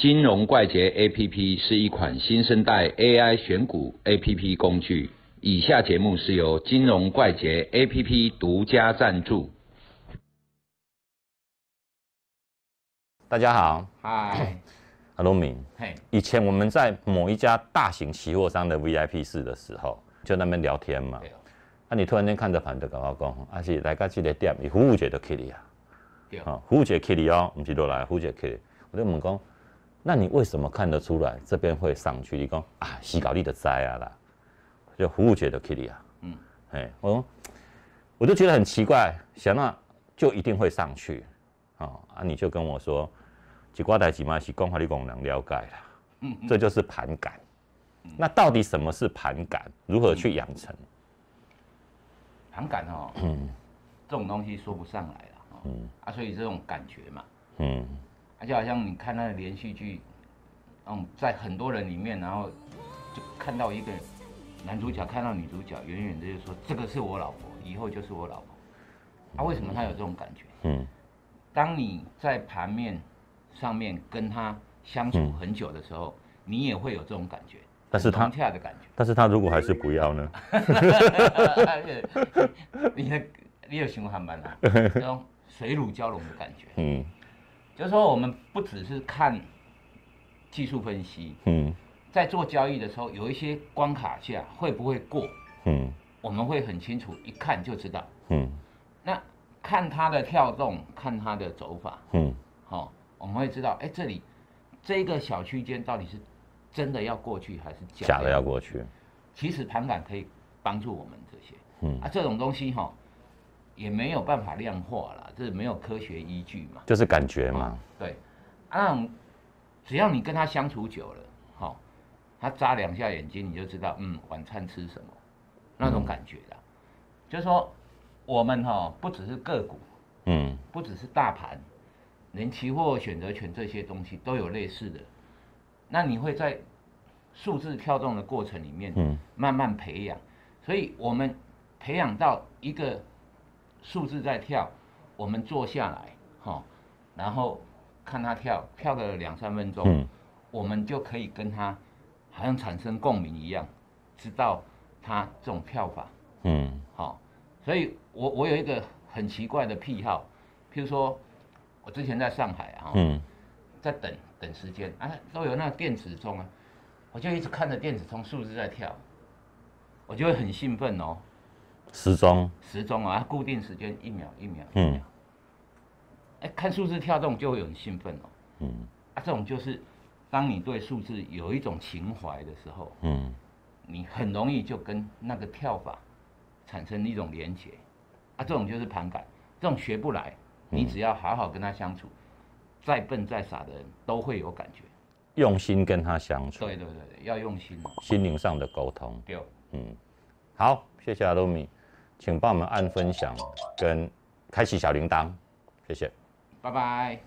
金融怪杰 APP 是一款新生代 AI 选股 APP 工具。以下节目是由金融怪杰 APP 独家赞助。大家好，嗨，阿罗敏。嘿，以前我们在某一家大型期货商的 VIP 室的时候，就那边聊天嘛。那、你突然间看着盘就跟我讲，啊是来到这个店，伊服务节就去你啊，对啊，服务节去你哦，不是落来服务节去你。我就问讲，那你为什么看得出来这边会上去？你讲啊，洗搞你的灾啊啦，就服务节就去你啊。嗯，哎，我说我就觉得很奇怪，想那就一定会上去，哦啊，你就跟我说，几瓜代几嘛是讲法你功能了解啦，嗯这就是盘感。那到底什么是盘感？如何去养成？盘感哦，嗯。这种东西说不上来了，哦，嗯。啊，所以这种感觉嘛，嗯。啊，就好像你看那个连续剧，嗯，在很多人里面，然后就看到一个男主角看到女主角，远远的就说这个是我老婆，以后就是我老婆。啊，为什么他有这种感觉？嗯当你在盘面上面跟他相处嗯很久的时候，你也会有这种感觉，但是他恰的感觉。但是他如果还是不要呢？你的你有循环版啊，这种水乳交融的感觉。嗯就是说，我们不只是看技术分析，嗯在做交易的时候，有一些关卡下会不会过，嗯我们会很清楚，一看就知道。嗯那看它的跳动，看它的走法，嗯好、我们会知道，哎，这里这个小区间到底是真的要过去还是假假的要过去。其实盘感可以帮助我们这些。嗯啊，这种东西哈、也没有办法量化了，这没有科学依据嘛。就是感觉嘛。对，啊，那种只要你跟他相处久了，好、他眨两下眼睛，你就知道，嗯，晚餐吃什么，那种感觉啦。就是说，我们哈、不只是个股，嗯不只是大盘，连期货、选择权这些东西都有类似的。那你会在数字跳动的过程里面，嗯慢慢培养，所以我们培养到一个数字在跳，我们坐下来，哈、然后看它跳，跳个两三分钟，嗯我们就可以跟它好像产生共鸣一样，知道它这种跳法，嗯好、所以我我有一个很奇怪的癖好，譬如说，我之前在上海啊，嗯在等等时间啊，都有那个电子钟啊，我就一直看着电子钟数字在跳，我就会很兴奋哦。时钟。时钟啊，它固定时间一秒一秒一嗯秒，哎、看数字跳动就会有很兴奋哦。嗯啊，这种就是当你对数字有一种情怀的时候，嗯你很容易就跟那个跳法产生一种连结。啊，这种就是盘感，这种学不来，你只要好好跟他相处，再笨再傻的人都会有感觉。用心跟他相处，对对对对，要用心哦。心灵上的沟通。对，嗯，好，谢谢阿露米，请帮我们按分享跟开启小铃铛，谢谢。拜拜。